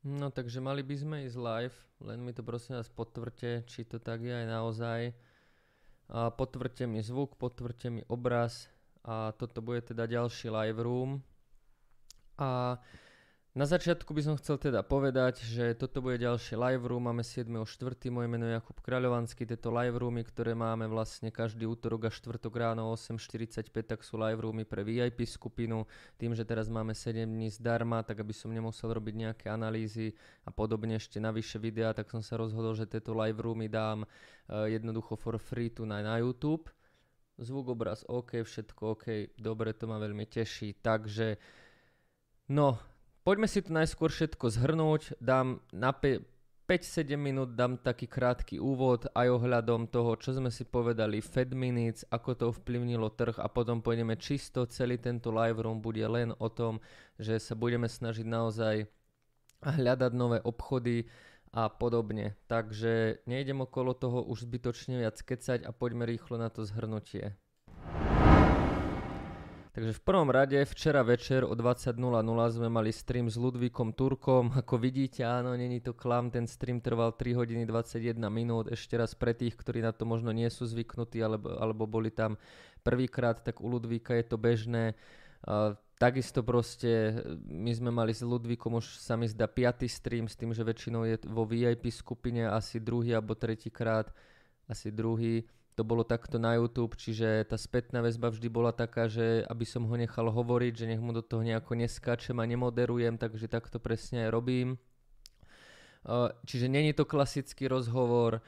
No takže mali by sme ísť live, len mi to prosím vás potvrďte, či to tak je aj naozaj. A potvrďte mi zvuk, potvrďte mi obraz a toto bude teda ďalší live room. A na začiatku by som chcel teda povedať, že toto bude ďalšie live room, máme 7.4. Moje meno je Jakub Kráľovanský, tieto live roomy, ktoré máme vlastne každý útorok a štvrtok ráno 8.45, tak sú live roomy pre VIP skupinu. Tým, že teraz máme 7 dní zdarma, tak aby som nemusel robiť nejaké analýzy a podobne ešte navyše videa, tak som sa rozhodol, že tieto live roomy dám uh, jednoducho for free tu na, na YouTube. Zvuk, obraz, OK, všetko OK, dobre, to ma veľmi teší. Takže, no, poďme si to najskôr všetko zhrnúť. Dám na 5-7 minút dám taký krátky úvod aj ohľadom toho, čo sme si povedali Fed Minutes, ako to ovplyvnilo trh a potom pôjdeme čisto, celý tento live room bude len o tom, že sa budeme snažiť naozaj hľadať nové obchody a podobne. Takže nejdem okolo toho už zbytočne viac kecať a poďme rýchlo na to zhrnutie. Takže v prvom rade včera večer o 20.00 sme mali stream s Ludvíkom Turkom. Ako vidíte, áno, není to klam, ten stream trval 3 hodiny 21 minút. Ešte raz pre tých, ktorí na to možno nie sú zvyknutí alebo, alebo boli tam prvýkrát, tak u Ludvíka je to bežné. Uh, takisto proste my sme mali s Ludvíkom už sa mi zdá 5. stream s tým, že väčšinou je vo VIP skupine asi druhý alebo tretíkrát, asi druhý to bolo takto na YouTube, čiže tá spätná väzba vždy bola taká, že aby som ho nechal hovoriť, že nech mu do toho nejako neskáčem a nemoderujem, takže takto presne aj robím. Čiže není to klasický rozhovor,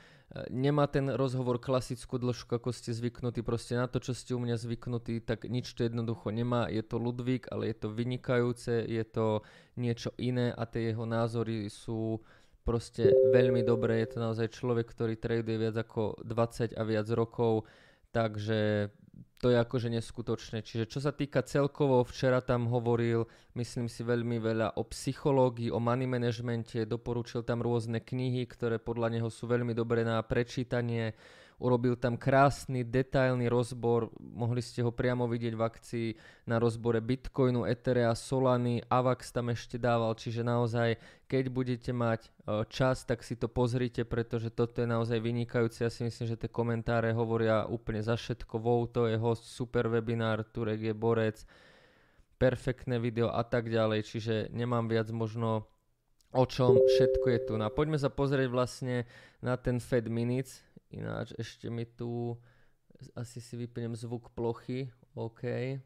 nemá ten rozhovor klasickú dĺžku, ako ste zvyknutí, proste na to, čo ste u mňa zvyknutí, tak nič to jednoducho nemá. Je to Ludvík, ale je to vynikajúce, je to niečo iné a tie jeho názory sú proste veľmi dobré. Je to naozaj človek, ktorý traduje viac ako 20 a viac rokov, takže to je akože neskutočné. Čiže čo sa týka celkovo, včera tam hovoril, myslím si veľmi veľa o psychológii, o money managemente, doporučil tam rôzne knihy, ktoré podľa neho sú veľmi dobré na prečítanie urobil tam krásny, detailný rozbor, mohli ste ho priamo vidieť v akcii na rozbore Bitcoinu, Etherea, Solany, Avax tam ešte dával, čiže naozaj, keď budete mať e, čas, tak si to pozrite, pretože toto je naozaj vynikajúce, ja si myslím, že tie komentáre hovoria úplne za všetko, wow, to je host, super webinár, Turek je borec, perfektné video a tak ďalej, čiže nemám viac možno o čom. Všetko je tu. No a poďme sa pozrieť vlastne na ten Fed Minutes, Ináč ešte mi tu, asi si vypnem zvuk plochy, OK.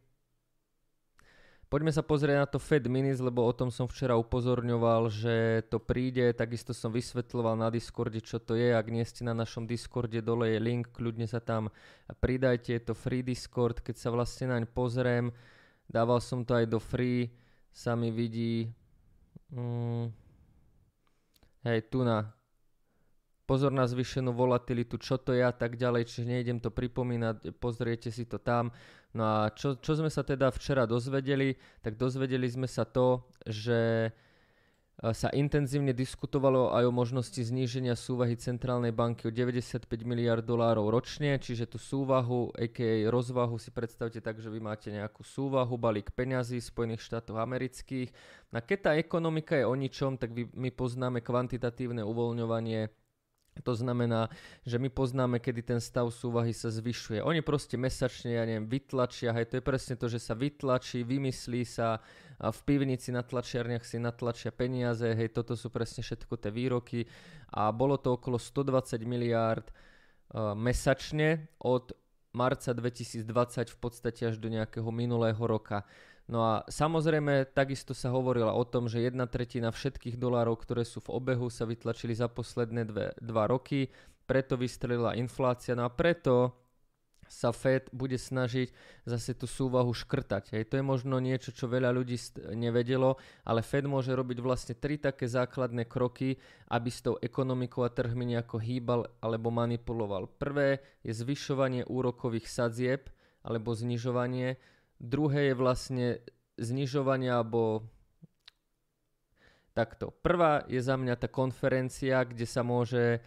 Poďme sa pozrieť na to Fed Minis, lebo o tom som včera upozorňoval, že to príde, takisto som vysvetľoval na Discorde, čo to je. Ak nie ste na našom Discorde, dole je link, kľudne sa tam pridajte, je to free Discord. Keď sa vlastne naň pozriem, dával som to aj do free, sa mi vidí... Mm, hej, tu na pozor na zvyšenú volatilitu, čo to je a tak ďalej, čiže nejdem to pripomínať, pozriete si to tam. No a čo, čo sme sa teda včera dozvedeli, tak dozvedeli sme sa to, že e, sa intenzívne diskutovalo aj o možnosti zníženia súvahy centrálnej banky o 95 miliard dolárov ročne, čiže tú súvahu, a.k.a. rozvahu si predstavte tak, že vy máte nejakú súvahu, balík peňazí Spojených štátov amerických. A keď tá ekonomika je o ničom, tak my poznáme kvantitatívne uvoľňovanie to znamená, že my poznáme, kedy ten stav súvahy sa zvyšuje. Oni proste mesačne, ja neviem, vytlačia, hej, to je presne to, že sa vytlačí, vymyslí sa, a v pivnici na tlačiarniach si natlačia peniaze, hej, toto sú presne všetko tie výroky a bolo to okolo 120 miliárd uh, mesačne od marca 2020 v podstate až do nejakého minulého roka. No a samozrejme takisto sa hovorila o tom, že jedna tretina všetkých dolárov, ktoré sú v obehu, sa vytlačili za posledné dve, dva roky, preto vystrelila inflácia, no a preto sa Fed bude snažiť zase tú súvahu škrtať. Hej. To je možno niečo, čo veľa ľudí nevedelo, ale Fed môže robiť vlastne tri také základné kroky, aby s tou ekonomikou a trhmi nejako hýbal alebo manipuloval. Prvé je zvyšovanie úrokových sadzieb alebo znižovanie druhé je vlastne znižovanie alebo takto. Prvá je za mňa tá konferencia, kde sa môže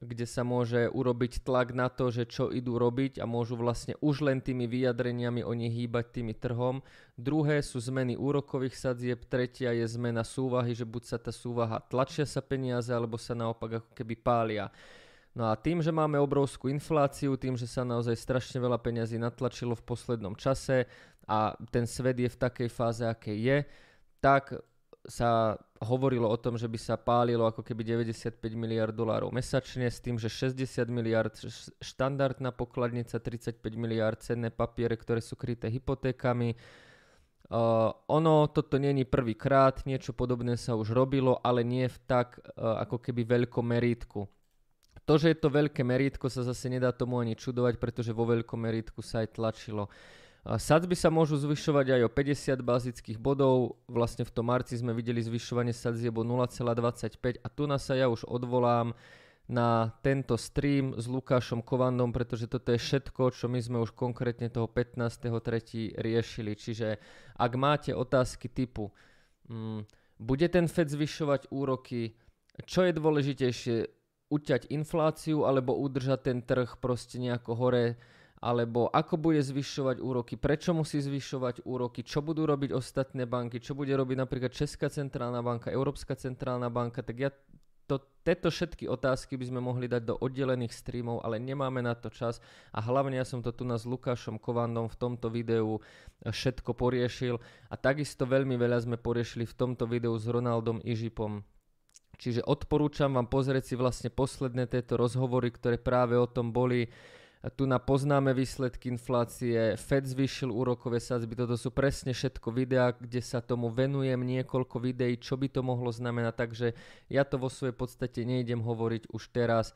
kde sa môže urobiť tlak na to, že čo idú robiť a môžu vlastne už len tými vyjadreniami oni hýbať tými trhom. Druhé sú zmeny úrokových sadzieb, tretia je zmena súvahy, že buď sa tá súvaha tlačia sa peniaze, alebo sa naopak ako keby pália. No a tým, že máme obrovskú infláciu, tým, že sa naozaj strašne veľa peňazí natlačilo v poslednom čase a ten svet je v takej fáze, aké je, tak sa hovorilo o tom, že by sa pálilo ako keby 95 miliard dolárov mesačne s tým, že 60 miliard štandardná pokladnica, 35 miliard cenné papiere, ktoré sú kryté hypotékami. Uh, ono, toto není prvýkrát, niečo podobné sa už robilo, ale nie v tak uh, ako keby veľkom merítku. To, že je to veľké merítko, sa zase nedá tomu ani čudovať, pretože vo veľkom merítku sa aj tlačilo. Sadzby sa môžu zvyšovať aj o 50 bazických bodov. Vlastne v tom marci sme videli zvyšovanie sadzieb o 0,25 a tu nás sa ja už odvolám na tento stream s Lukášom Kovandom, pretože toto je všetko, čo my sme už konkrétne toho 15.3. riešili. Čiže ak máte otázky typu, mm, bude ten FED zvyšovať úroky, čo je dôležitejšie, uťať infláciu alebo udržať ten trh proste nejako hore, alebo ako bude zvyšovať úroky, prečo musí zvyšovať úroky, čo budú robiť ostatné banky, čo bude robiť napríklad Česká centrálna banka, Európska centrálna banka, tak ja to, tieto všetky otázky by sme mohli dať do oddelených streamov, ale nemáme na to čas. A hlavne ja som to tu s Lukášom Kovandom v tomto videu všetko poriešil. A takisto veľmi veľa sme poriešili v tomto videu s Ronaldom Ižipom. Čiže odporúčam vám pozrieť si vlastne posledné tieto rozhovory, ktoré práve o tom boli tu na poznáme výsledky inflácie, Fed zvýšil úrokové sadzby, toto sú presne všetko videá, kde sa tomu venujem niekoľko videí, čo by to mohlo znamenať, takže ja to vo svojej podstate nejdem hovoriť už teraz.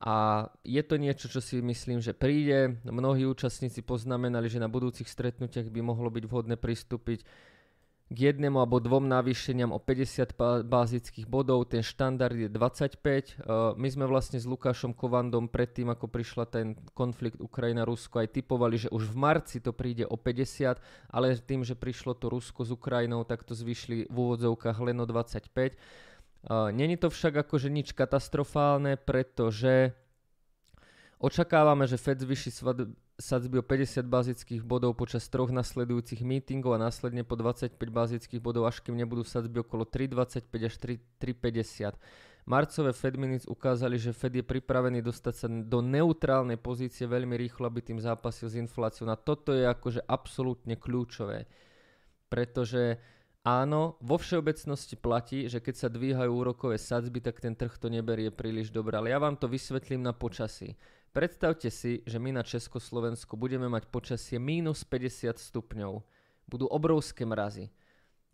A je to niečo, čo si myslím, že príde. Mnohí účastníci poznamenali, že na budúcich stretnutiach by mohlo byť vhodné pristúpiť k jednému alebo dvom navýšeniam o 50 bázických bodov, ten štandard je 25. Uh, my sme vlastne s Lukášom Kovandom predtým, ako prišla ten konflikt Ukrajina-Rusko, aj typovali, že už v marci to príde o 50, ale tým, že prišlo to Rusko s Ukrajinou, tak to zvyšli v úvodzovkách len o 25. Uh, Není to však akože nič katastrofálne, pretože očakávame, že Fed zvyši sadzby o 50 bazických bodov počas troch nasledujúcich meetingov a následne po 25 bazických bodov, až kým nebudú sadzby okolo 3,25 až 3,50. Marcové Fed Minutes ukázali, že Fed je pripravený dostať sa do neutrálnej pozície veľmi rýchlo, aby tým zápasil s infláciou. A toto je akože absolútne kľúčové. Pretože áno, vo všeobecnosti platí, že keď sa dvíhajú úrokové sadzby, tak ten trh to neberie príliš dobre. Ale ja vám to vysvetlím na počasí. Predstavte si, že my na Československu budeme mať počasie minus 50 stupňov. Budú obrovské mrazy.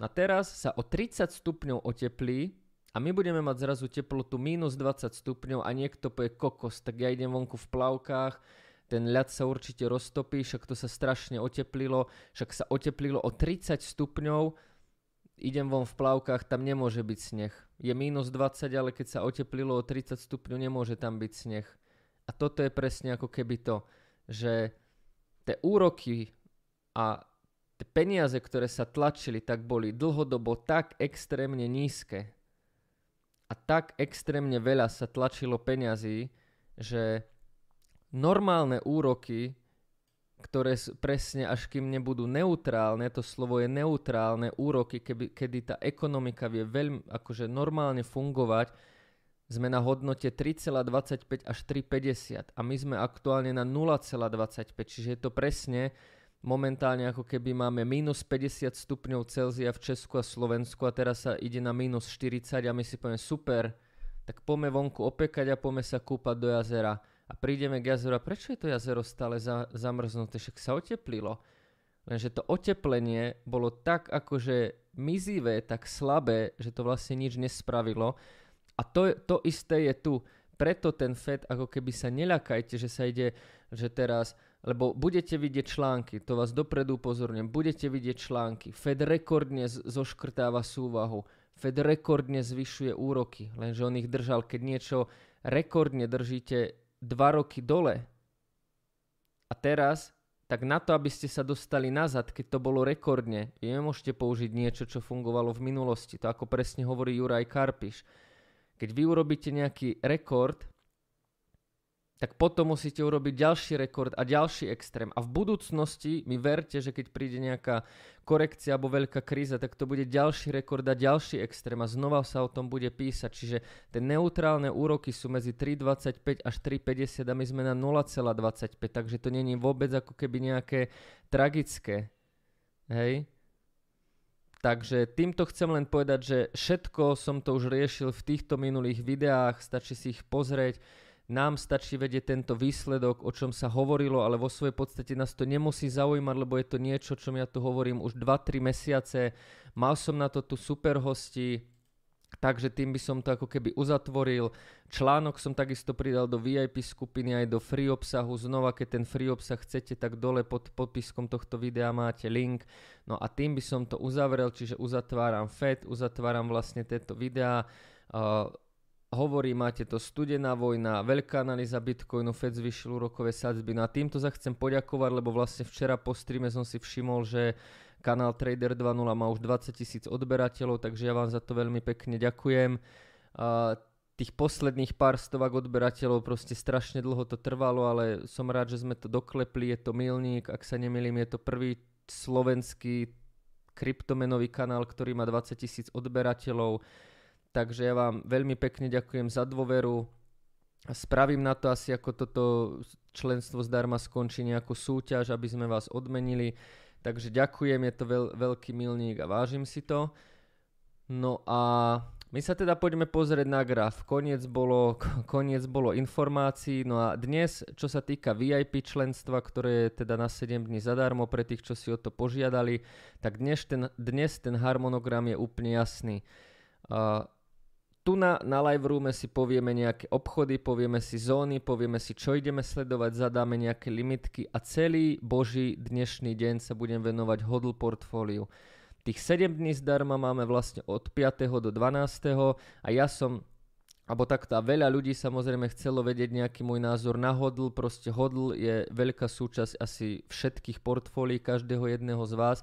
A teraz sa o 30 stupňov oteplí a my budeme mať zrazu teplotu minus 20 stupňov a niekto povie kokos, tak ja idem vonku v plavkách, ten ľad sa určite roztopí, však to sa strašne oteplilo, však sa oteplilo o 30 stupňov, idem von v plavkách, tam nemôže byť sneh. Je minus 20, ale keď sa oteplilo o 30 stupňov, nemôže tam byť sneh. A toto je presne ako keby to, že tie úroky a tie peniaze, ktoré sa tlačili, tak boli dlhodobo tak extrémne nízke a tak extrémne veľa sa tlačilo peňazí, že normálne úroky, ktoré presne až kým nebudú neutrálne, to slovo je neutrálne, úroky, keby, kedy tá ekonomika vie veľmi akože normálne fungovať, sme na hodnote 3,25 až 3,50 a my sme aktuálne na 0,25, čiže je to presne momentálne ako keby máme minus 50 stupňov Celzia v Česku a Slovensku a teraz sa ide na minus 40 a my si povieme super, tak poďme vonku opekať a poďme sa kúpať do jazera. A prídeme k jazeru a prečo je to jazero stále za, zamrznuté, však sa oteplilo. Lenže to oteplenie bolo tak akože mizivé, tak slabé, že to vlastne nič nespravilo a to, to isté je tu. Preto ten FED, ako keby sa neľakajte, že sa ide, že teraz, lebo budete vidieť články, to vás dopredu upozorňujem, budete vidieť články, FED rekordne zoškrtáva súvahu, FED rekordne zvyšuje úroky, lenže on ich držal, keď niečo rekordne držíte 2 roky dole. A teraz, tak na to, aby ste sa dostali nazad, keď to bolo rekordne, nemôžete použiť niečo, čo fungovalo v minulosti. To ako presne hovorí Juraj Karpiš keď vy urobíte nejaký rekord tak potom musíte urobiť ďalší rekord a ďalší extrém. A v budúcnosti mi verte, že keď príde nejaká korekcia alebo veľká kríza, tak to bude ďalší rekord a ďalší extrém a znova sa o tom bude písať. Čiže tie neutrálne úroky sú medzi 3,25 až 3,50 a my sme na 0,25, takže to není vôbec ako keby nejaké tragické. Hej? Takže týmto chcem len povedať, že všetko som to už riešil v týchto minulých videách, stačí si ich pozrieť. Nám stačí vedieť tento výsledok, o čom sa hovorilo, ale vo svojej podstate nás to nemusí zaujímať, lebo je to niečo, čo ja tu hovorím už 2-3 mesiace. Mal som na to tu super hosti, Takže tým by som to ako keby uzatvoril. Článok som takisto pridal do VIP skupiny aj do free obsahu. Znova, keď ten free obsah chcete, tak dole pod podpiskom tohto videa máte link. No a tým by som to uzavrel, čiže uzatváram FED, uzatváram vlastne tieto videá. Uh, hovorí, máte to studená vojna, veľká analýza Bitcoinu, Fed zvyšil úrokové sadzby. No a týmto sa chcem poďakovať, lebo vlastne včera po streame som si všimol, že kanál Trader 2.0 má už 20 tisíc odberateľov, takže ja vám za to veľmi pekne ďakujem. A tých posledných pár stovak odberateľov proste strašne dlho to trvalo, ale som rád, že sme to doklepli, je to milník, ak sa nemýlim, je to prvý slovenský kryptomenový kanál, ktorý má 20 tisíc odberateľov Takže ja vám veľmi pekne ďakujem za dôveru. Spravím na to asi, ako toto členstvo zdarma skončí nejakú súťaž, aby sme vás odmenili. Takže ďakujem, je to veľ, veľký milník a vážim si to. No a my sa teda poďme pozrieť na graf. Koniec bolo, koniec bolo informácií. No a dnes, čo sa týka VIP členstva, ktoré je teda na 7 dní zadarmo pre tých, čo si o to požiadali, tak dnes ten, dnes ten harmonogram je úplne jasný. Uh, tu na, na live roome si povieme nejaké obchody, povieme si zóny, povieme si, čo ideme sledovať, zadáme nejaké limitky a celý boží dnešný deň sa budem venovať hodl portfóliu. Tých 7 dní zdarma máme vlastne od 5. do 12. a ja som alebo takto a veľa ľudí samozrejme chcelo vedieť nejaký môj názor na hodl, proste hodl je veľká súčasť asi všetkých portfólií každého jedného z vás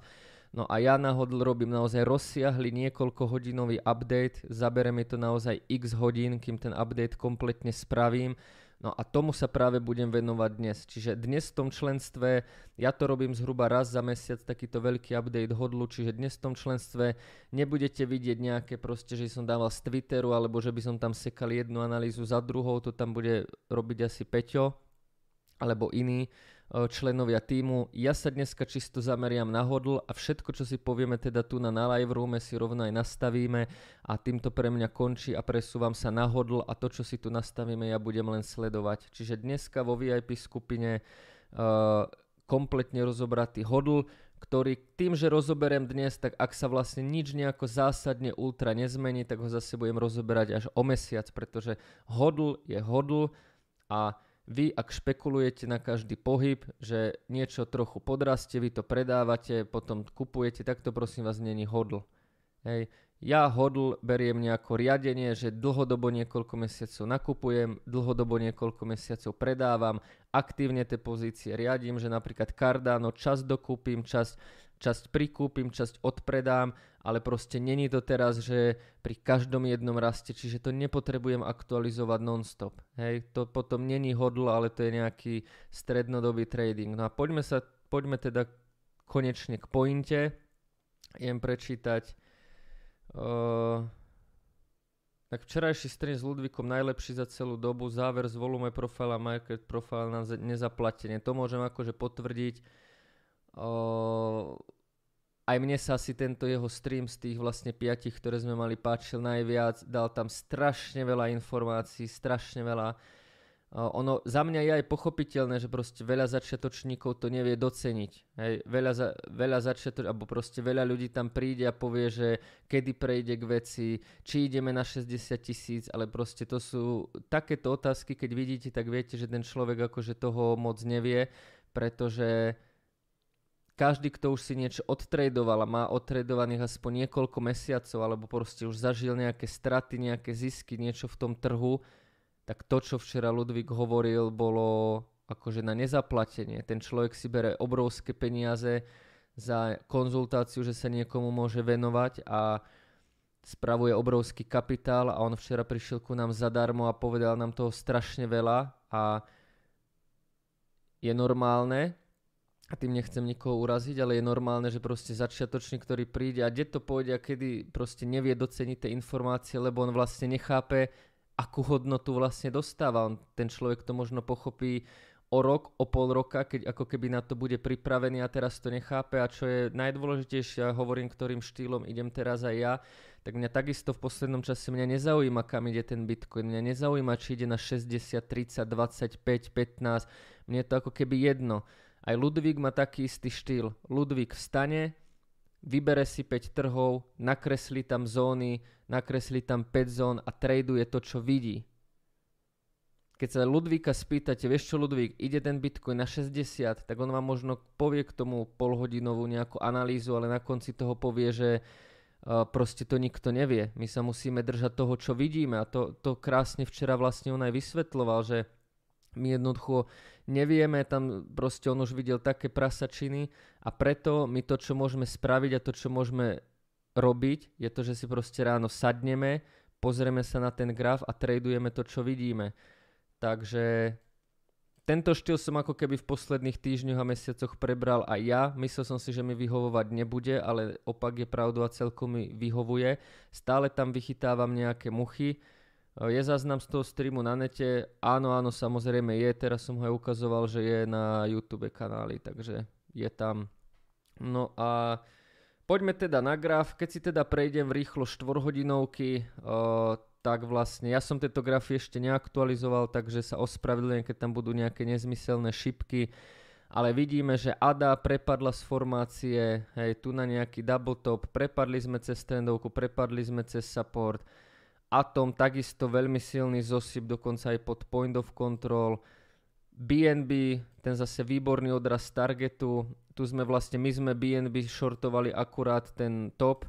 No a ja na hodl robím naozaj rozsiahly niekoľko hodinový update, zabere mi to naozaj x hodín, kým ten update kompletne spravím. No a tomu sa práve budem venovať dnes. Čiže dnes v tom členstve, ja to robím zhruba raz za mesiac, takýto veľký update hodlu, čiže dnes v tom členstve nebudete vidieť nejaké proste, že som dával z Twitteru, alebo že by som tam sekal jednu analýzu za druhou, to tam bude robiť asi Peťo, alebo iný členovia týmu. Ja sa dneska čisto zameriam na hodl a všetko, čo si povieme teda tu na, na live roome si rovno aj nastavíme a týmto pre mňa končí a presúvam sa na hodl a to, čo si tu nastavíme, ja budem len sledovať. Čiže dneska vo VIP skupine uh, kompletne rozobratý hodl, ktorý tým, že rozoberiem dnes, tak ak sa vlastne nič nejako zásadne ultra nezmení, tak ho zase budem rozoberať až o mesiac, pretože hodl je hodl a vy, ak špekulujete na každý pohyb, že niečo trochu podraste, vy to predávate, potom kupujete, tak to prosím vás není hodl. Hej. Ja hodl beriem nejako riadenie, že dlhodobo niekoľko mesiacov nakupujem, dlhodobo niekoľko mesiacov predávam, aktívne tie pozície riadím, že napríklad Cardano čas dokúpim, čas časť prikúpim, časť odpredám, ale proste není to teraz, že pri každom jednom raste, čiže to nepotrebujem aktualizovať non-stop. Hej, to potom není hodl, ale to je nejaký strednodobý trading. No a poďme sa, poďme teda konečne k pointe. Idem prečítať uh, tak včerajší stream s Ludvíkom najlepší za celú dobu, záver z volume profila, market profile na nezaplatenie. To môžem akože potvrdiť aj mne sa asi tento jeho stream z tých vlastne piatich, ktoré sme mali, páčil najviac. Dal tam strašne veľa informácií, strašne veľa. Uh, ono za mňa je aj pochopiteľné, že proste veľa začiatočníkov to nevie doceniť. Hej, veľa, za, veľa začiatoč, alebo proste veľa ľudí tam príde a povie, že kedy prejde k veci, či ideme na 60 tisíc, ale proste to sú takéto otázky, keď vidíte, tak viete, že ten človek akože toho moc nevie, pretože každý, kto už si niečo odtradoval a má odtradovaných aspoň niekoľko mesiacov alebo proste už zažil nejaké straty, nejaké zisky, niečo v tom trhu, tak to, čo včera Ludvík hovoril, bolo akože na nezaplatenie. Ten človek si bere obrovské peniaze za konzultáciu, že sa niekomu môže venovať a spravuje obrovský kapitál a on včera prišiel ku nám zadarmo a povedal nám toho strašne veľa a je normálne, a tým nechcem nikoho uraziť, ale je normálne, že proste začiatočník, ktorý príde a kde to pôjde a kedy proste nevie doceniť tie informácie, lebo on vlastne nechápe, akú hodnotu vlastne dostáva. On, ten človek to možno pochopí o rok, o pol roka, keď ako keby na to bude pripravený a teraz to nechápe a čo je najdôležitejšie, a hovorím ktorým štýlom idem teraz aj ja, tak mňa takisto v poslednom čase mňa nezaujíma, kam ide ten Bitcoin. Mňa nezaujíma, či ide na 60, 30, 25, 15. Mne je to ako keby jedno aj Ludvík má taký istý štýl. Ludvík vstane, vybere si 5 trhov, nakreslí tam zóny, nakreslí tam 5 zón a traduje to, čo vidí. Keď sa Ludvíka spýtate, vieš čo Ludvík, ide ten Bitcoin na 60, tak on vám možno povie k tomu polhodinovú nejakú analýzu, ale na konci toho povie, že uh, proste to nikto nevie. My sa musíme držať toho, čo vidíme a to, to krásne včera vlastne on aj vysvetloval, že my jednoducho nevieme, tam proste on už videl také prasačiny a preto my to, čo môžeme spraviť a to, čo môžeme robiť, je to, že si proste ráno sadneme, pozrieme sa na ten graf a tradujeme to, čo vidíme. Takže tento štýl som ako keby v posledných týždňoch a mesiacoch prebral aj ja. Myslel som si, že mi vyhovovať nebude, ale opak je pravdu a celkom mi vyhovuje. Stále tam vychytávam nejaké muchy je záznam z toho streamu na nete? Áno, áno, samozrejme je. Teraz som ho aj ukazoval, že je na YouTube kanáli, takže je tam. No a poďme teda na graf. Keď si teda prejdem v rýchlo 4 hodinovky, uh, tak vlastne ja som tieto grafy ešte neaktualizoval, takže sa ospravedlňujem, keď tam budú nejaké nezmyselné šipky. Ale vidíme, že ADA prepadla z formácie, hej, tu na nejaký double top, prepadli sme cez trendovku, prepadli sme cez support, Atom takisto veľmi silný zosyp, dokonca aj pod point of control. BNB, ten zase výborný odraz targetu. Tu sme vlastne, my sme BNB shortovali akurát ten top.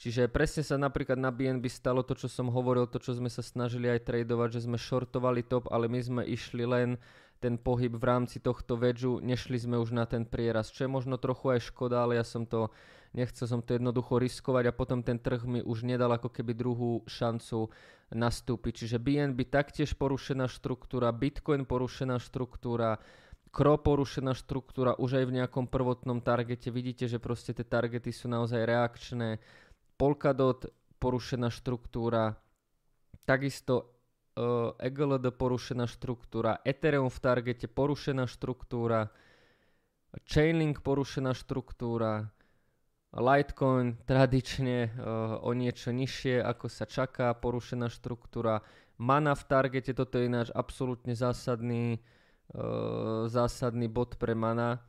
Čiže presne sa napríklad na BNB stalo to, čo som hovoril, to, čo sme sa snažili aj tradovať, že sme shortovali top, ale my sme išli len ten pohyb v rámci tohto vedžu, nešli sme už na ten prieraz, čo je možno trochu aj škoda, ale ja som to nechcel som to jednoducho riskovať a potom ten trh mi už nedal ako keby druhú šancu nastúpiť. Čiže BNB taktiež porušená štruktúra, Bitcoin porušená štruktúra, Kro porušená štruktúra už aj v nejakom prvotnom targete. Vidíte, že proste tie targety sú naozaj reakčné. Polkadot porušená štruktúra, takisto uh, e, EGLD porušená štruktúra, Ethereum v targete porušená štruktúra, Chainlink porušená štruktúra, Litecoin tradične uh, o niečo nižšie, ako sa čaká, porušená štruktúra. Mana v targete, toto je ináč absolútne zásadný, uh, zásadný bod pre mana.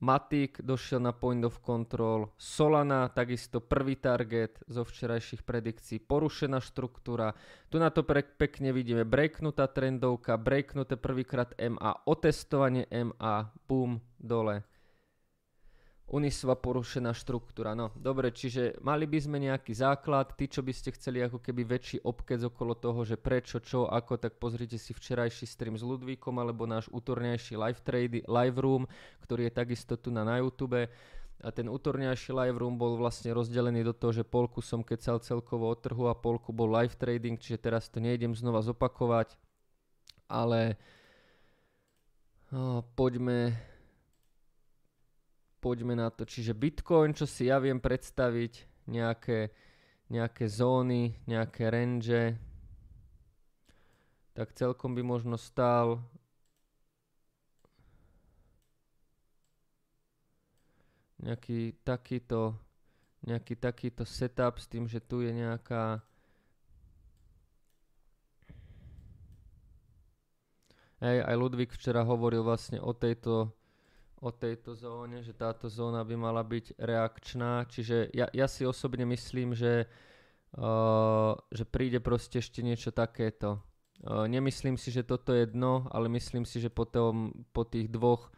Matic došiel na point of control, Solana takisto prvý target zo včerajších predikcií, porušená štruktúra. Tu na to pre, pekne vidíme breaknutá trendovka, breaknuté prvýkrát MA, otestovanie MA, boom, dole. Unisva porušená štruktúra. No, dobre, čiže mali by sme nejaký základ, tí, čo by ste chceli ako keby väčší obkec okolo toho, že prečo, čo, ako, tak pozrite si včerajší stream s Ludvíkom alebo náš útornejší live trade, live room, ktorý je takisto tu na, na YouTube. A ten útorňajší live room bol vlastne rozdelený do toho, že polku som kecal celkovo od trhu a polku bol live trading, čiže teraz to nejdem znova zopakovať. Ale oh, poďme poďme na to. Čiže Bitcoin, čo si ja viem predstaviť, nejaké, nejaké zóny, nejaké range, tak celkom by možno stál nejaký takýto, nejaký takýto setup s tým, že tu je nejaká Hej, aj Ludvík včera hovoril vlastne o tejto o tejto zóne, že táto zóna by mala byť reakčná. Čiže ja, ja si osobne myslím, že, uh, že príde proste ešte niečo takéto. Uh, nemyslím si, že toto je dno, ale myslím si, že potom po tých dvoch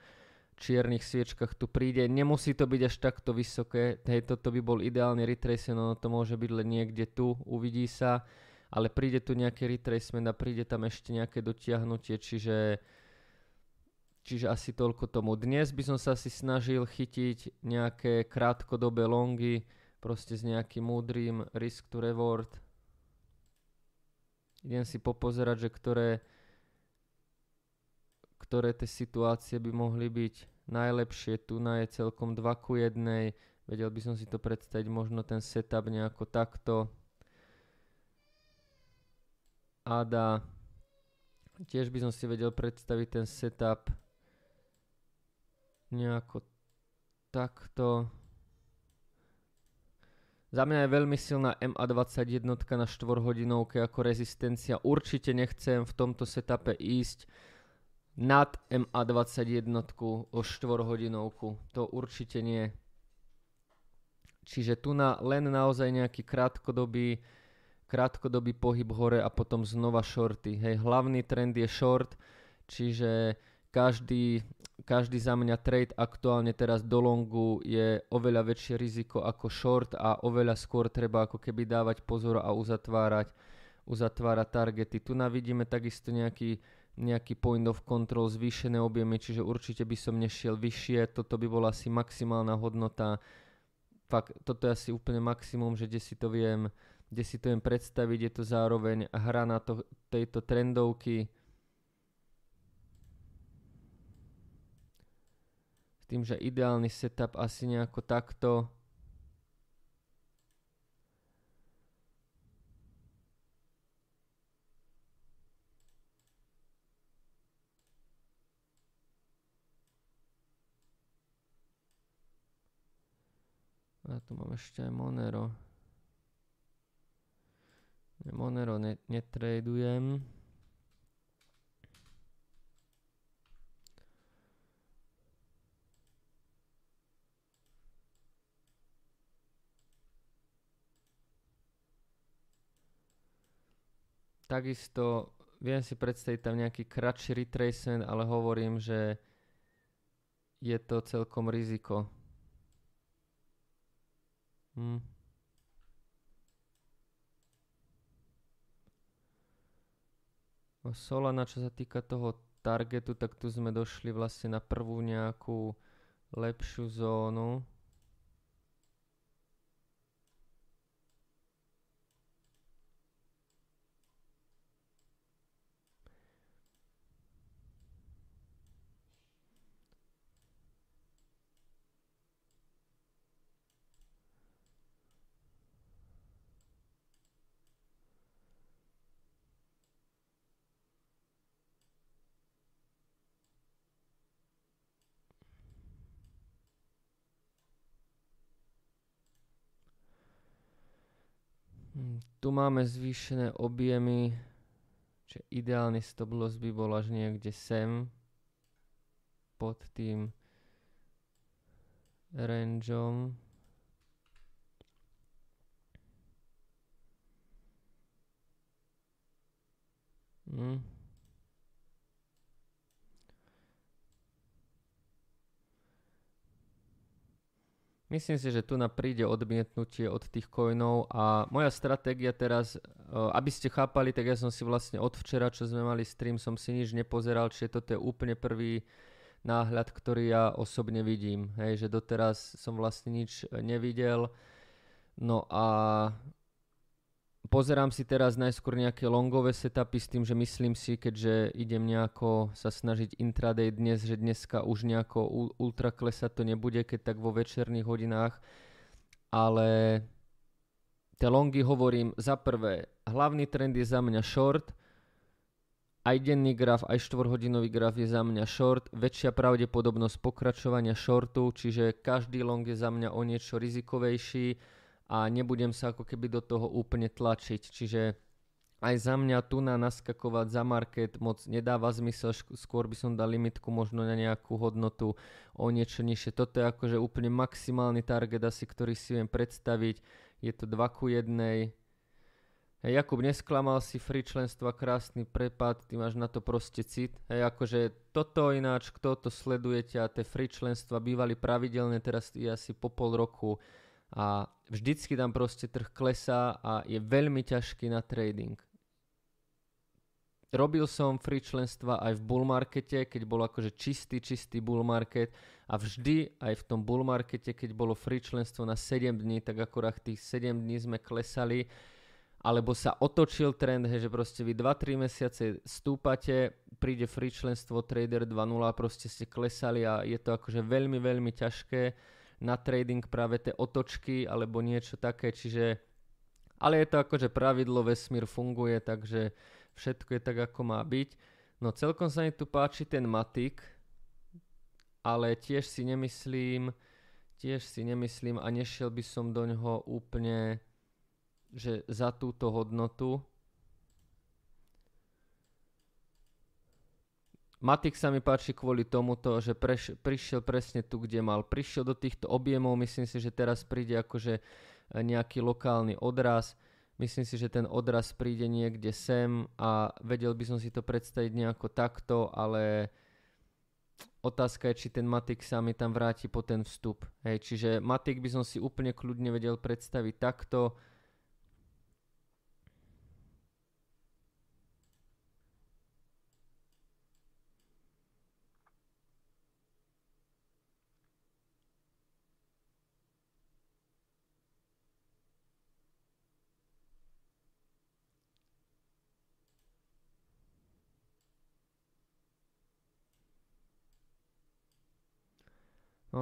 čiernych sviečkach tu príde. Nemusí to byť až takto vysoké, hej, toto by bol ideálny retracement, ono to môže byť len niekde tu, uvidí sa, ale príde tu nejaký retracement a príde tam ešte nejaké dotiahnutie, čiže Čiže asi toľko tomu. Dnes by som sa asi snažil chytiť nejaké krátkodobé longy, proste s nejakým múdrym risk to reward. Idem si popozerať, že ktoré, ktoré tie situácie by mohli byť najlepšie. Tu na je celkom 2 ku 1. Vedel by som si to predstaviť možno ten setup nejako takto. Ada. Tiež by som si vedel predstaviť ten setup nejako takto. Za mňa je veľmi silná MA21 na 4 hodinovke ako rezistencia. Určite nechcem v tomto setupe ísť nad MA21 o 4 hodinovku. To určite nie. Čiže tu na len naozaj nejaký krátkodobý, krátkodobý pohyb hore a potom znova shorty. Hej, hlavný trend je short, čiže každý, každý za mňa trade aktuálne teraz do longu je oveľa väčšie riziko ako short a oveľa skôr treba ako keby dávať pozor a uzatvárať, uzatvárať targety. Tu na vidíme takisto nejaký, nejaký point of control, zvýšené objemy, čiže určite by som nešiel vyššie, toto by bola asi maximálna hodnota. Fakt, toto je asi úplne maximum, že kde si to viem, kde si to viem predstaviť, je to zároveň hra na to, tejto trendovky, tým, že ideálny setup asi nejako takto. A tu mám ešte aj Monero. Monero netradujem. Takisto viem si predstaviť tam nejaký kratší retracement, ale hovorím, že je to celkom riziko. Hm. Solana, čo sa týka toho targetu, tak tu sme došli vlastne na prvú nejakú lepšiu zónu. Tu máme zvýšené objemy, čiže ideálny stop loss by bol až niekde sem pod tým rangeom. Hm. Myslím si, že tu na príde odmietnutie od tých coinov a moja stratégia teraz, e, aby ste chápali, tak ja som si vlastne od včera, čo sme mali stream, som si nič nepozeral, čiže toto je úplne prvý náhľad, ktorý ja osobne vidím. Hej, že doteraz som vlastne nič nevidel. No a pozerám si teraz najskôr nejaké longové setupy s tým, že myslím si, keďže idem nejako sa snažiť intraday dnes, že dneska už nejako ultra klesať to nebude, keď tak vo večerných hodinách, ale tie longy hovorím za prvé, hlavný trend je za mňa short, aj denný graf, aj 4-hodinový graf je za mňa short, väčšia pravdepodobnosť pokračovania shortu, čiže každý long je za mňa o niečo rizikovejší, a nebudem sa ako keby do toho úplne tlačiť. Čiže aj za mňa tu na naskakovať za market moc nedáva zmysel, skôr by som dal limitku možno na nejakú hodnotu o niečo nižšie. Toto je akože úplne maximálny target asi, ktorý si viem predstaviť. Je to 2 ku 1. Hej, Jakub, nesklamal si free členstva, krásny prepad, ty máš na to proste cit. Hej, akože toto ináč, kto to sledujete a tie free členstva bývali pravidelne, teraz je asi po pol roku a vždycky tam proste trh klesá a je veľmi ťažký na trading. Robil som free členstva aj v bull markete, keď bol akože čistý, čistý bull market a vždy aj v tom bull markete, keď bolo free členstvo na 7 dní, tak akorát tých 7 dní sme klesali alebo sa otočil trend, že proste vy 2-3 mesiace stúpate, príde free členstvo Trader 2.0, proste ste klesali a je to akože veľmi, veľmi ťažké na trading práve tie otočky alebo niečo také, čiže ale je to akože pravidlo, vesmír funguje, takže všetko je tak, ako má byť. No celkom sa mi tu páči ten Matik, ale tiež si nemyslím, tiež si nemyslím a nešiel by som do ňoho úplne že za túto hodnotu Matik sa mi páči kvôli tomuto, že preš, prišiel presne tu, kde mal. Prišiel do týchto objemov, myslím si, že teraz príde akože e, nejaký lokálny odraz. Myslím si, že ten odraz príde niekde sem a vedel by som si to predstaviť nejako takto, ale otázka je, či ten Matik sa mi tam vráti po ten vstup. Hej, čiže Matik by som si úplne kľudne vedel predstaviť takto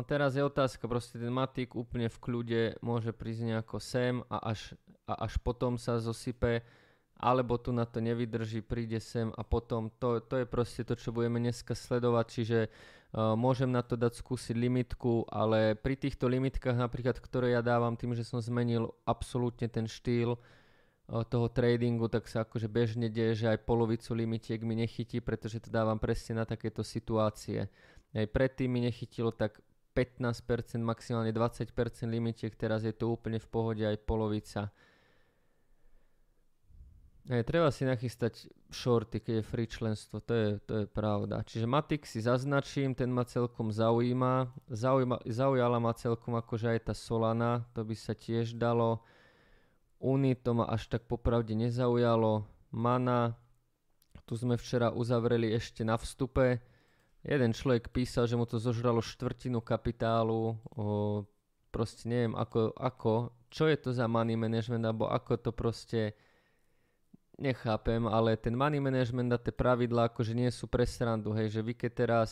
No teraz je otázka, proste ten matik úplne v kľude môže prísť nejako sem a až, a až potom sa zosype, alebo tu na to nevydrží, príde sem a potom to, to je proste to, čo budeme dneska sledovať, čiže uh, môžem na to dať skúsiť limitku, ale pri týchto limitkách napríklad, ktoré ja dávam tým, že som zmenil absolútne ten štýl uh, toho tradingu, tak sa akože bežne deje, že aj polovicu limitiek mi nechytí, pretože to dávam presne na takéto situácie. Aj predtým mi nechytilo tak 15%, maximálne 20% limitiek, teraz je to úplne v pohode aj polovica. Hej, treba si nachystať shorty, keď je free členstvo, to je, to je pravda. Čiže Matik si zaznačím, ten ma celkom zaujíma. Zaujíma, zaujala ma celkom akože aj tá Solana, to by sa tiež dalo. Uni to ma až tak popravde nezaujalo. Mana, tu sme včera uzavreli ešte na vstupe. Jeden človek písal, že mu to zožralo štvrtinu kapitálu, o, proste neviem ako, ako, čo je to za money management, alebo ako to proste nechápem, ale ten money management a tie pravidlá akože nie sú pre srandu, hej, že vy keď teraz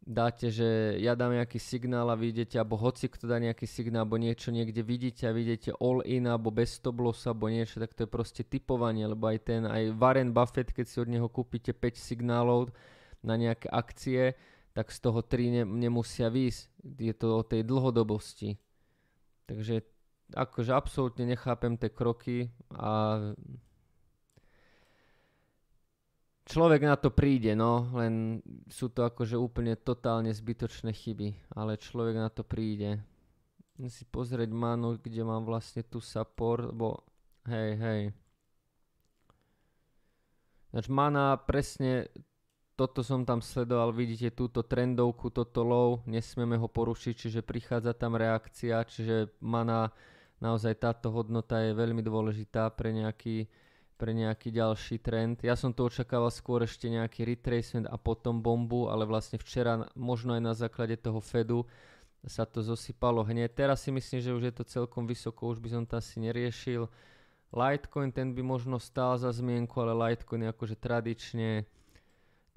dáte, že ja dám nejaký signál a vidíte, alebo hoci kto dá nejaký signál, alebo niečo niekde vidíte a vidíte all in, alebo bez stop loss, alebo niečo, tak to je proste typovanie, lebo aj ten, aj Warren Buffett, keď si od neho kúpite 5 signálov, na nejaké akcie, tak z toho 3 ne, nemusia výjsť. Je to o tej dlhodobosti. Takže akože absolútne nechápem tie kroky a človek na to príde, no, len sú to akože úplne totálne zbytočné chyby, ale človek na to príde. Musím si pozrieť manu, kde mám vlastne tu support, bo hej, hej. Znači mana presne toto som tam sledoval, vidíte túto trendovku, toto low, nesmieme ho porušiť, čiže prichádza tam reakcia, čiže mana, naozaj táto hodnota je veľmi dôležitá pre nejaký, pre nejaký ďalší trend. Ja som to očakával skôr ešte nejaký retracement a potom bombu, ale vlastne včera možno aj na základe toho Fedu sa to zosypalo hneď. Teraz si myslím, že už je to celkom vysoko, už by som to asi neriešil. Litecoin ten by možno stál za zmienku, ale Litecoin je akože tradične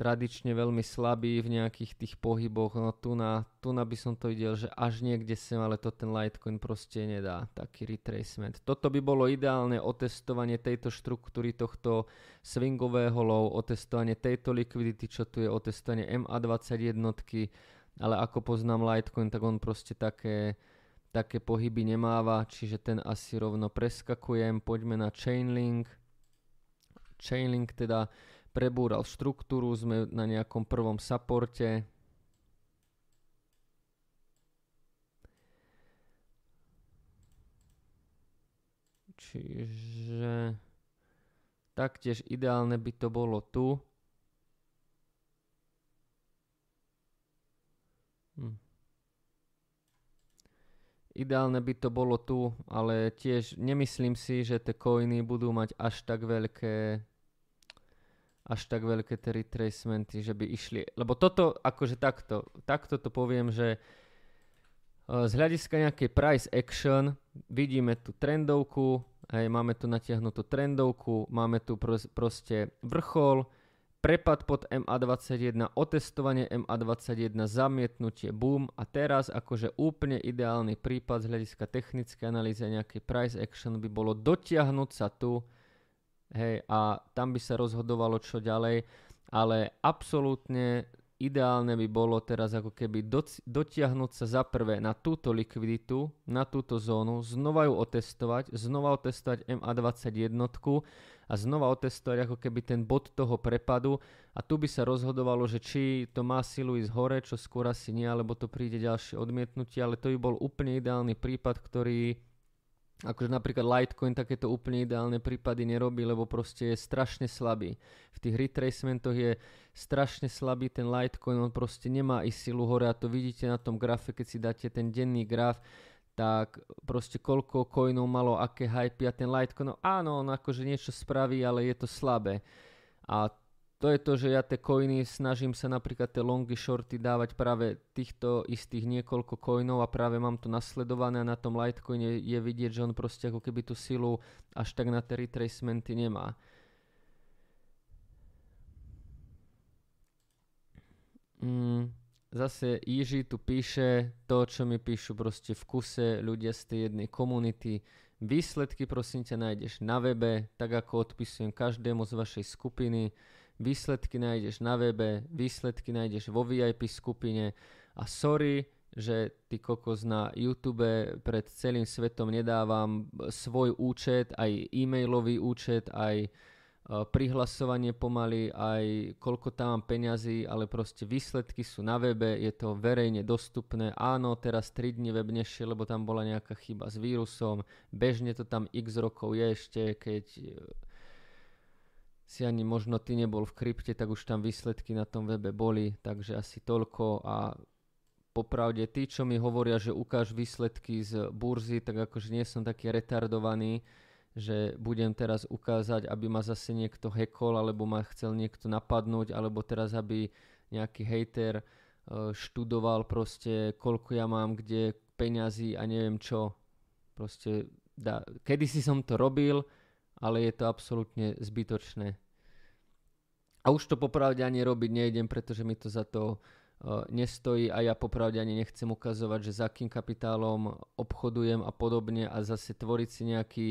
tradične veľmi slabý v nejakých tých pohyboch, no tu na, tu na by som to videl, že až niekde sem, ale to ten Litecoin proste nedá, taký retracement. Toto by bolo ideálne otestovanie tejto štruktúry, tohto swingového low, otestovanie tejto likvidity, čo tu je, otestovanie MA21, ale ako poznám Litecoin, tak on proste také, také pohyby nemáva, čiže ten asi rovno preskakujem, poďme na Chainlink. Chainlink teda prebúral štruktúru, sme na nejakom prvom supporte. Čiže taktiež ideálne by to bolo tu. Hm. Ideálne by to bolo tu, ale tiež nemyslím si, že tie coiny budú mať až tak veľké až tak veľké tie retracementy, že by išli. Lebo toto, akože takto, takto to poviem, že eh, z hľadiska nejakej price action vidíme tú trendovku, hej, máme tu natiahnutú trendovku, máme tu proste vrchol, prepad pod MA21, otestovanie MA21, zamietnutie, boom a teraz akože úplne ideálny prípad z hľadiska technickej analýzy a nejakej price action by bolo dotiahnuť sa tu hej, a tam by sa rozhodovalo čo ďalej, ale absolútne ideálne by bolo teraz ako keby dotiahnuť sa za prvé na túto likviditu, na túto zónu, znova ju otestovať, znova otestovať MA21 a znova otestovať ako keby ten bod toho prepadu. A tu by sa rozhodovalo, že či to má silu ísť hore, čo skôr asi nie, alebo to príde ďalšie odmietnutie, ale to by bol úplne ideálny prípad, ktorý akože napríklad Litecoin takéto úplne ideálne prípady nerobí, lebo proste je strašne slabý. V tých retracementoch je strašne slabý ten Litecoin, on proste nemá i silu hore a to vidíte na tom grafe, keď si dáte ten denný graf, tak proste koľko coinov malo aké hype a ten Litecoin, no áno, on akože niečo spraví, ale je to slabé. A to je to, že ja tie coiny snažím sa napríklad tie longy, shorty dávať práve týchto istých niekoľko coinov a práve mám to nasledované a na tom Litecoine je vidieť, že on proste ako keby tú silu až tak na tie retracementy nemá. Mm, zase Jiži tu píše to, čo mi píšu proste v kuse ľudia z tej jednej komunity. Výsledky prosím ťa nájdeš na webe, tak ako odpisujem každému z vašej skupiny. Výsledky nájdeš na webe, výsledky nájdeš vo VIP skupine a sorry, že ty kokos na YouTube pred celým svetom nedávam svoj účet, aj e-mailový účet, aj Eh, prihlasovanie pomaly, aj koľko tam mám peňazí, ale proste výsledky sú na webe, je to verejne dostupné. Áno, teraz 3 dní web nešiel, lebo tam bola nejaká chyba s vírusom. Bežne to tam x rokov je ešte, keď si ani možno ty nebol v krypte, tak už tam výsledky na tom webe boli, takže asi toľko a popravde tí, čo mi hovoria, že ukáž výsledky z burzy, tak akože nie som taký retardovaný, že budem teraz ukázať, aby ma zase niekto hekol, alebo ma chcel niekto napadnúť, alebo teraz, aby nejaký hejter e, študoval proste, koľko ja mám kde peňazí a neviem čo. Proste, da, kedysi som to robil, ale je to absolútne zbytočné. A už to popravde ani robiť nejdem, pretože mi to za to uh, nestojí a ja popravde ani nechcem ukazovať, že za akým kapitálom obchodujem a podobne a zase tvoriť si nejaký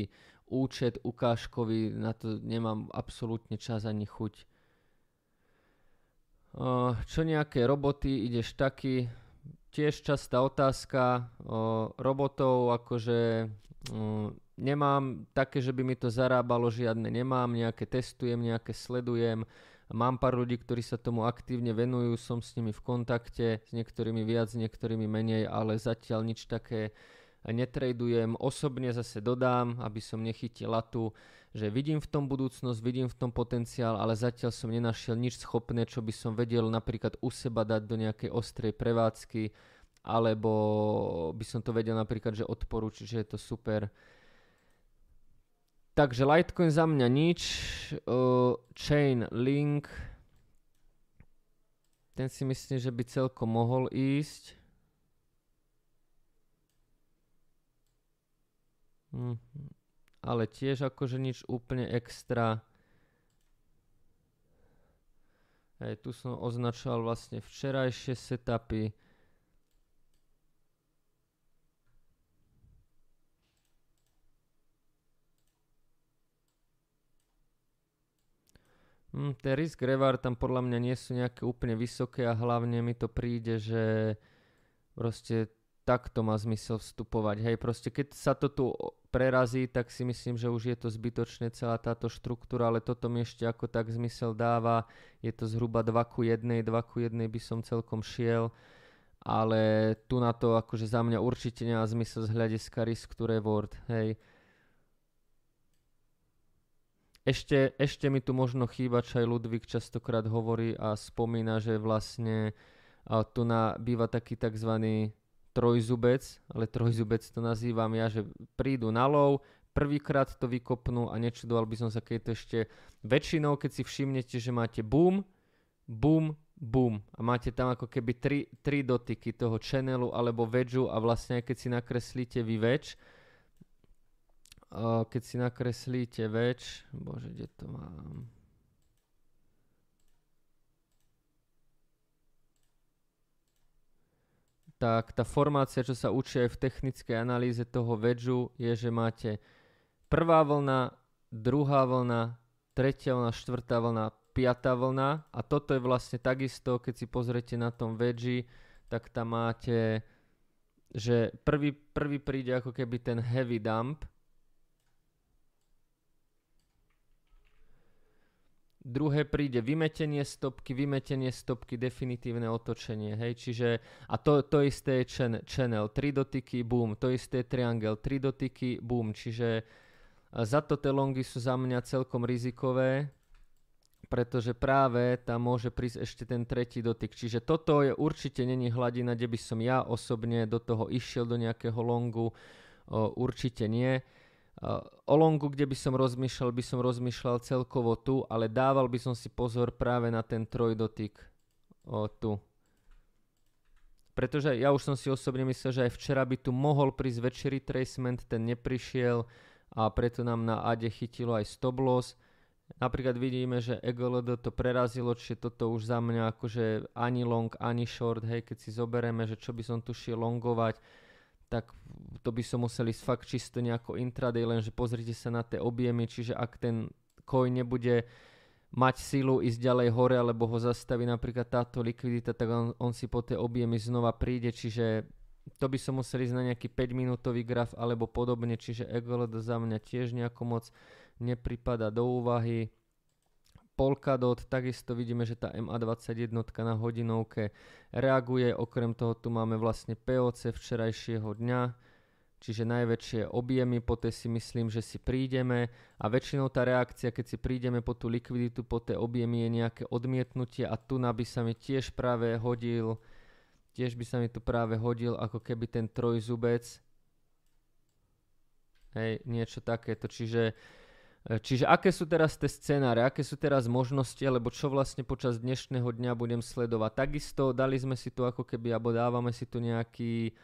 účet ukážkový, na to nemám absolútne čas ani chuť. Uh, čo nejaké roboty, ideš taký, tiež častá otázka, uh, robotov akože uh, nemám také, že by mi to zarábalo, žiadne nemám, nejaké testujem, nejaké sledujem, mám pár ľudí, ktorí sa tomu aktívne venujú, som s nimi v kontakte, s niektorými viac, s niektorými menej, ale zatiaľ nič také netradujem. Osobne zase dodám, aby som nechytil latu, že vidím v tom budúcnosť, vidím v tom potenciál, ale zatiaľ som nenašiel nič schopné, čo by som vedel napríklad u seba dať do nejakej ostrej prevádzky, alebo by som to vedel napríklad, že odporúčiť, že je to super. Takže Litecoin za mňa nič. Uh, chain Link. Ten si myslím, že by celkom mohol ísť. Mm, ale tiež akože nič úplne extra. Hej, tu som označoval vlastne včerajšie setupy. Mm, ten risk reward tam podľa mňa nie sú nejaké úplne vysoké a hlavne mi to príde, že proste takto má zmysel vstupovať. Hej, proste keď sa to tu prerazí, tak si myslím, že už je to zbytočné celá táto štruktúra, ale toto mi ešte ako tak zmysel dáva. Je to zhruba 2 ku 1, 2 ku 1 by som celkom šiel, ale tu na to akože za mňa určite nemá zmysel z hľadiska risk to reward. Hej. Ešte, ešte mi tu možno chýba, čo aj Ludvík častokrát hovorí a spomína, že vlastne a tu na, býva taký tzv trojzubec, ale trojzubec to nazývam ja, že prídu na lov, prvýkrát to vykopnú a nečudoval by som sa, keď to ešte väčšinou, keď si všimnete, že máte boom, boom, boom a máte tam ako keby tri, tri dotyky toho channelu alebo vedžu a vlastne keď si nakreslíte vy več, keď si nakreslíte väč, bože, kde to mám? tak tá formácia, čo sa učí aj v technickej analýze toho vedžu, je, že máte prvá vlna, druhá vlna, tretia vlna, štvrtá vlna, piatá vlna a toto je vlastne takisto, keď si pozriete na tom vedži, tak tam máte, že prvý, prvý príde ako keby ten heavy dump, druhé príde vymetenie stopky, vymetenie stopky, definitívne otočenie, hej, čiže a to, to isté je chen, channel, 3 dotyky, boom, to isté je triangel, 3 dotyky, boom, čiže za to tie longy sú za mňa celkom rizikové, pretože práve tam môže prísť ešte ten tretí dotyk. Čiže toto je určite není hladina, kde by som ja osobne do toho išiel do nejakého longu, o, určite nie. O longu, kde by som rozmýšľal, by som rozmýšľal celkovo tu, ale dával by som si pozor práve na ten trojdotyk o, tu. Pretože ja už som si osobne myslel, že aj včera by tu mohol prísť väčší retracement, ten neprišiel a preto nám na ADE chytilo aj stop loss. Napríklad vidíme, že EGLD to prerazilo, čiže toto už za mňa akože ani long, ani short, hej, keď si zoberieme, že čo by som tu šiel longovať, tak to by som musel ísť fakt čisto nejako intraday, lenže pozrite sa na tie objemy, čiže ak ten coin nebude mať silu ísť ďalej hore, alebo ho zastaví napríklad táto likvidita, tak on, on si po tie objemy znova príde, čiže to by som musel ísť na nejaký 5 minútový graf alebo podobne, čiže EGLD za mňa tiež nejako moc nepripada do úvahy. Polkadot, takisto vidíme, že tá MA21 na hodinovke reaguje, okrem toho tu máme vlastne POC včerajšieho dňa, čiže najväčšie objemy, po tej si myslím, že si prídeme. A väčšinou tá reakcia, keď si prídeme po tú likviditu, po tie objemy je nejaké odmietnutie a tu by sa mi tiež práve hodil, tiež by sa mi tu práve hodil ako keby ten trojzubec, hej, niečo takéto, čiže čiže aké sú teraz tie scenáre, aké sú teraz možnosti, alebo čo vlastne počas dnešného dňa budem sledovať. Takisto dali sme si tu ako keby, alebo dávame si tu nejaký,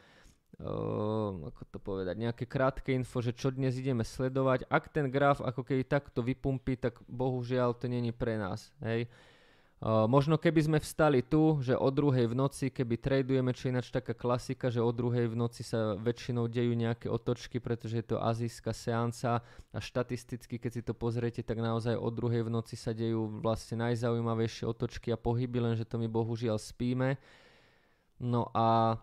uh, ako to povedať, nejaké krátke info, že čo dnes ideme sledovať. Ak ten graf ako keby takto vypumpí, tak bohužiaľ to není pre nás. Hej. Uh, možno keby sme vstali tu, že o druhej v noci, keby tradujeme, čo ináč taká klasika, že o druhej v noci sa väčšinou dejú nejaké otočky, pretože je to azijská seanca a štatisticky, keď si to pozriete, tak naozaj o druhej v noci sa dejú vlastne najzaujímavejšie otočky a pohyby, lenže to my bohužiaľ spíme. No a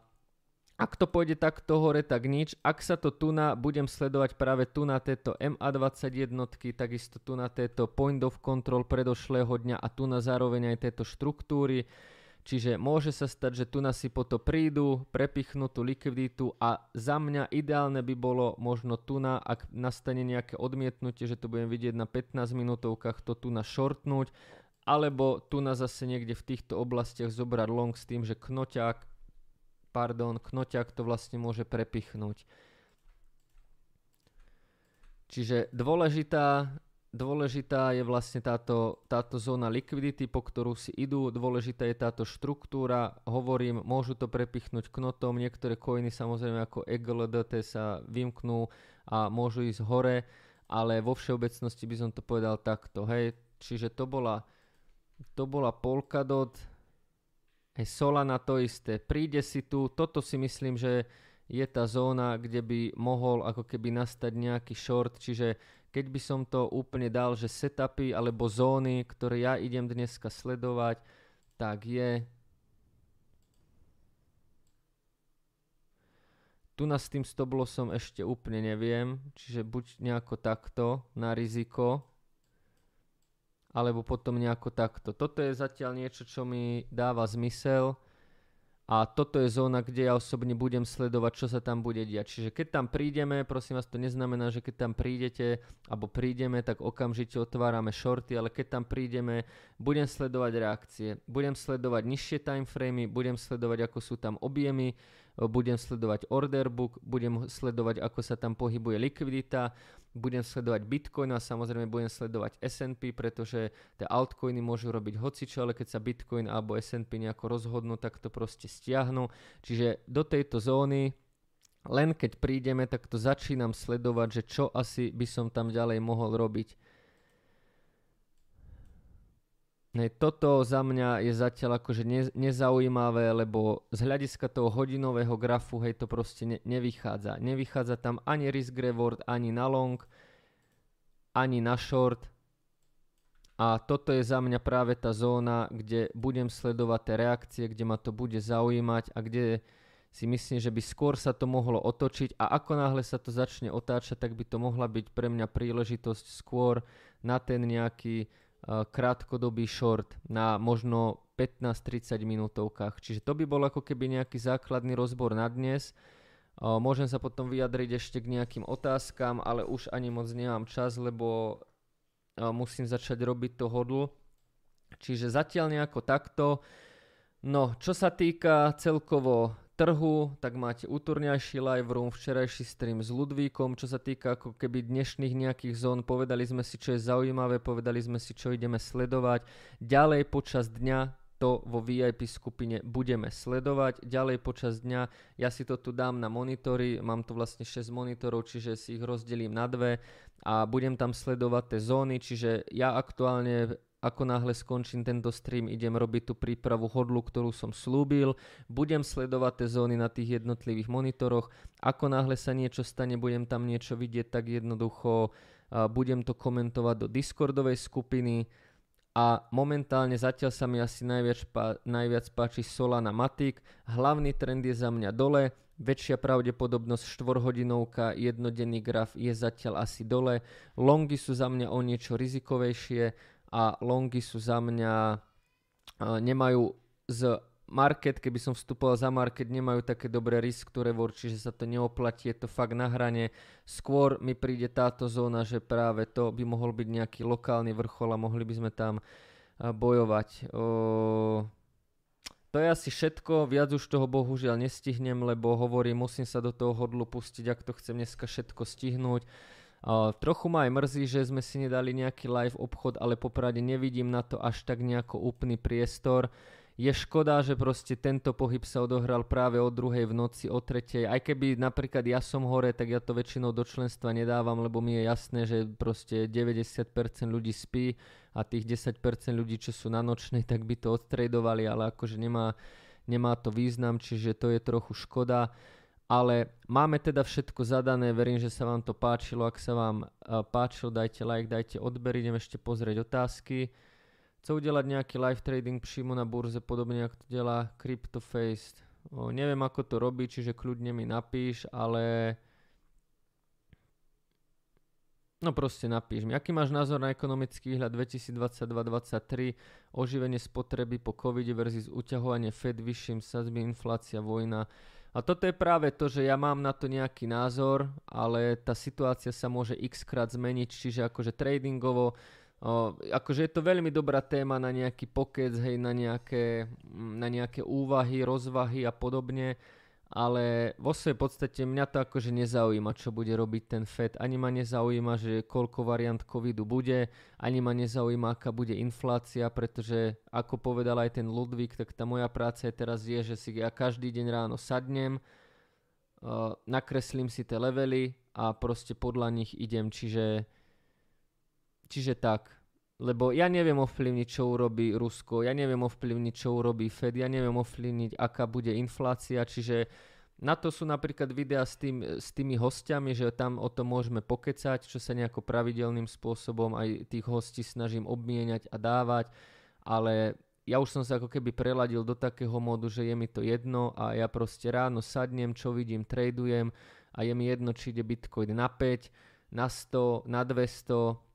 ak to pôjde takto hore, tak nič. Ak sa to tu na, budem sledovať práve tu na tieto MA21, takisto tu na tieto point of control predošlého dňa a tu na zároveň aj tieto štruktúry. Čiže môže sa stať, že tu na si po to prídu, prepichnú tú likviditu a za mňa ideálne by bolo možno tu na, ak nastane nejaké odmietnutie, že to budem vidieť na 15 minútovkách, to tu na shortnúť, alebo tu na zase niekde v týchto oblastiach zobrať long s tým, že knoťák pardon, knoťak to vlastne môže prepichnúť. Čiže dôležitá, dôležitá je vlastne táto, táto zóna likvidity, po ktorú si idú. Dôležitá je táto štruktúra. Hovorím, môžu to prepichnúť knotom. Niektoré coiny samozrejme ako EGLDT sa vymknú a môžu ísť hore, ale vo všeobecnosti by som to povedal takto. Hej. Čiže to bola, to bola Polkadot Hej, Solana to isté. Príde si tu, toto si myslím, že je tá zóna, kde by mohol ako keby nastať nejaký short, čiže keď by som to úplne dal, že setupy alebo zóny, ktoré ja idem dneska sledovať, tak je Tu na s tým stoplosom ešte úplne neviem, čiže buď nejako takto na riziko, alebo potom nejako takto. Toto je zatiaľ niečo, čo mi dáva zmysel a toto je zóna, kde ja osobne budem sledovať, čo sa tam bude diať. Čiže keď tam prídeme, prosím vás, to neznamená, že keď tam prídete alebo prídeme, tak okamžite otvárame shorty, ale keď tam prídeme, budem sledovať reakcie, budem sledovať nižšie timeframy, budem sledovať, ako sú tam objemy, budem sledovať order book, budem sledovať, ako sa tam pohybuje likvidita, budem sledovať Bitcoin a samozrejme budem sledovať S&P, pretože tie altcoiny môžu robiť hocičo, ale keď sa Bitcoin alebo S&P nejako rozhodnú, tak to proste stiahnu. Čiže do tejto zóny len keď prídeme, tak to začínam sledovať, že čo asi by som tam ďalej mohol robiť. Ne, toto za mňa je zatiaľ akože ne, nezaujímavé, lebo z hľadiska toho hodinového grafu, hej, to proste ne, nevychádza. Nevychádza tam ani risk reward, ani na long, ani na short. A toto je za mňa práve tá zóna, kde budem sledovať tie reakcie, kde ma to bude zaujímať a kde si myslím, že by skôr sa to mohlo otočiť a ako náhle sa to začne otáčať, tak by to mohla byť pre mňa príležitosť skôr na ten nejaký krátkodobý short na možno 15-30 minútovkách. Čiže to by bol ako keby nejaký základný rozbor na dnes. Uh, môžem sa potom vyjadriť ešte k nejakým otázkam, ale už ani moc nemám čas, lebo musím začať robiť to hodl. Čiže zatiaľ nejako takto. No, čo sa týka celkovo trhu, tak máte útorňajší live room, včerajší stream s Ludvíkom, čo sa týka ako keby dnešných nejakých zón, povedali sme si, čo je zaujímavé, povedali sme si, čo ideme sledovať. Ďalej počas dňa to vo VIP skupine budeme sledovať. Ďalej počas dňa ja si to tu dám na monitory, mám tu vlastne 6 monitorov, čiže si ich rozdelím na dve a budem tam sledovať tie zóny, čiže ja aktuálne ako náhle skončím tento stream, idem robiť tú prípravu hodlu, ktorú som slúbil. Budem sledovať tie zóny na tých jednotlivých monitoroch. Ako náhle sa niečo stane, budem tam niečo vidieť, tak jednoducho budem to komentovať do Discordovej skupiny a momentálne zatiaľ sa mi asi najviac, pá, najviac páči Solana Matic. Hlavný trend je za mňa dole, väčšia pravdepodobnosť 4-hodinovka, jednodenný graf je zatiaľ asi dole. Longy sú za mňa o niečo rizikovejšie a longy sú za mňa, nemajú z market, keby som vstupoval za market, nemajú také dobré risk reward, čiže sa to neoplatí, je to fakt na hrane. Skôr mi príde táto zóna, že práve to by mohol byť nejaký lokálny vrchol a mohli by sme tam bojovať. To je asi všetko, viac už toho bohužiaľ nestihnem, lebo hovorím, musím sa do toho hodlu pustiť, ak to chcem dneska všetko stihnúť. Uh, trochu ma aj mrzí, že sme si nedali nejaký live obchod, ale popravde nevidím na to až tak nejako úplný priestor. Je škoda, že proste tento pohyb sa odohral práve o druhej v noci, o tretej. Aj keby napríklad ja som hore, tak ja to väčšinou do členstva nedávam, lebo mi je jasné, že proste 90% ľudí spí a tých 10% ľudí, čo sú na nočnej, tak by to odtredovali, ale akože nemá, nemá to význam, čiže to je trochu škoda. Ale máme teda všetko zadané, verím, že sa vám to páčilo. Ak sa vám uh, páčilo, dajte like, dajte odber, idem ešte pozrieť otázky. Chce udelať nejaký live trading přímo na burze, podobne ako to delá CryptoFace. O, neviem ako to robí, čiže kľudne mi napíš, ale... No proste napíš mi. Aký máš názor na ekonomický výhľad 2022-2023, oživenie spotreby po covid versus uťahovanie Fed, vyšším sazby, inflácia, vojna. A toto je práve to, že ja mám na to nejaký názor, ale tá situácia sa môže x krát zmeniť, čiže akože tradingovo O, akože je to veľmi dobrá téma na nejaký pokec, hej, na nejaké, na nejaké úvahy, rozvahy a podobne, ale vo svojej podstate mňa to akože nezaujíma, čo bude robiť ten FED. Ani ma nezaujíma, že koľko variant covidu bude, ani ma nezaujíma, aká bude inflácia, pretože ako povedal aj ten Ludvík, tak tá moja práca je teraz je, že si ja každý deň ráno sadnem, uh, nakreslím si tie levely a proste podľa nich idem, čiže Čiže tak, lebo ja neviem ovplyvniť, čo urobí Rusko, ja neviem ovplyvniť, čo urobí Fed, ja neviem ovplyvniť, aká bude inflácia, čiže na to sú napríklad videá s, tým, s tými hostiami, že tam o tom môžeme pokecať, čo sa nejako pravidelným spôsobom aj tých hostí snažím obmieniať a dávať, ale ja už som sa ako keby preladil do takého módu, že je mi to jedno a ja proste ráno sadnem, čo vidím, tradujem a je mi jedno, či ide Bitcoin na 5, na 100, na 200,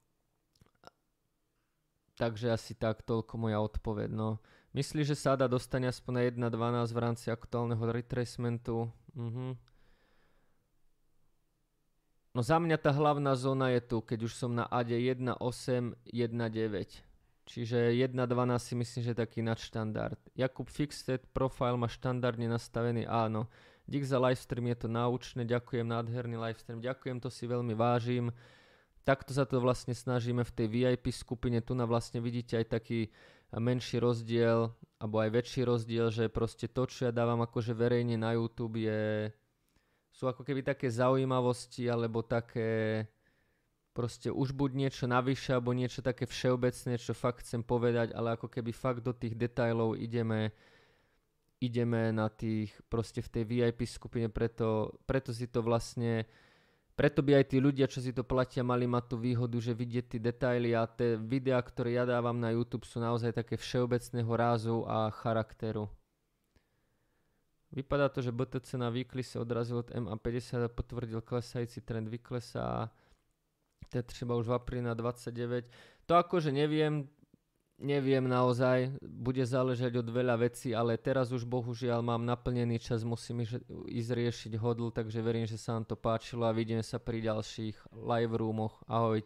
Takže asi tak toľko moja odpoveď. No. Myslíš, že Sada dostane aspoň na 1.12 v rámci aktuálneho retracementu? Mhm. No za mňa tá hlavná zóna je tu, keď už som na AD 1.8, 1.9. Čiže 1.12 si myslím, že taký nadštandard. Jakub Fixed profile má štandardne nastavený, áno. Dík za livestream, je to náučné, ďakujem, nádherný livestream, ďakujem, to si veľmi vážim takto sa to vlastne snažíme v tej VIP skupine. Tu na vlastne vidíte aj taký menší rozdiel, alebo aj väčší rozdiel, že proste to, čo ja dávam akože verejne na YouTube je, sú ako keby také zaujímavosti alebo také proste už buď niečo navyše alebo niečo také všeobecné, čo fakt chcem povedať, ale ako keby fakt do tých detajlov ideme ideme na tých proste v tej VIP skupine, preto, preto si to vlastne preto by aj tí ľudia, čo si to platia, mali mať tú výhodu, že vidieť tie detaily a tie videá, ktoré ja dávam na YouTube sú naozaj také všeobecného rázu a charakteru. Vypadá to, že BTC na weekly sa odrazil od MA50 a potvrdil klesajúci trend vyklesá to je treba už v apríli na 29. To akože neviem, neviem naozaj, bude záležať od veľa vecí, ale teraz už bohužiaľ mám naplnený čas, musím ísť riešiť hodl, takže verím, že sa vám to páčilo a vidíme sa pri ďalších live roomoch. Ahojte.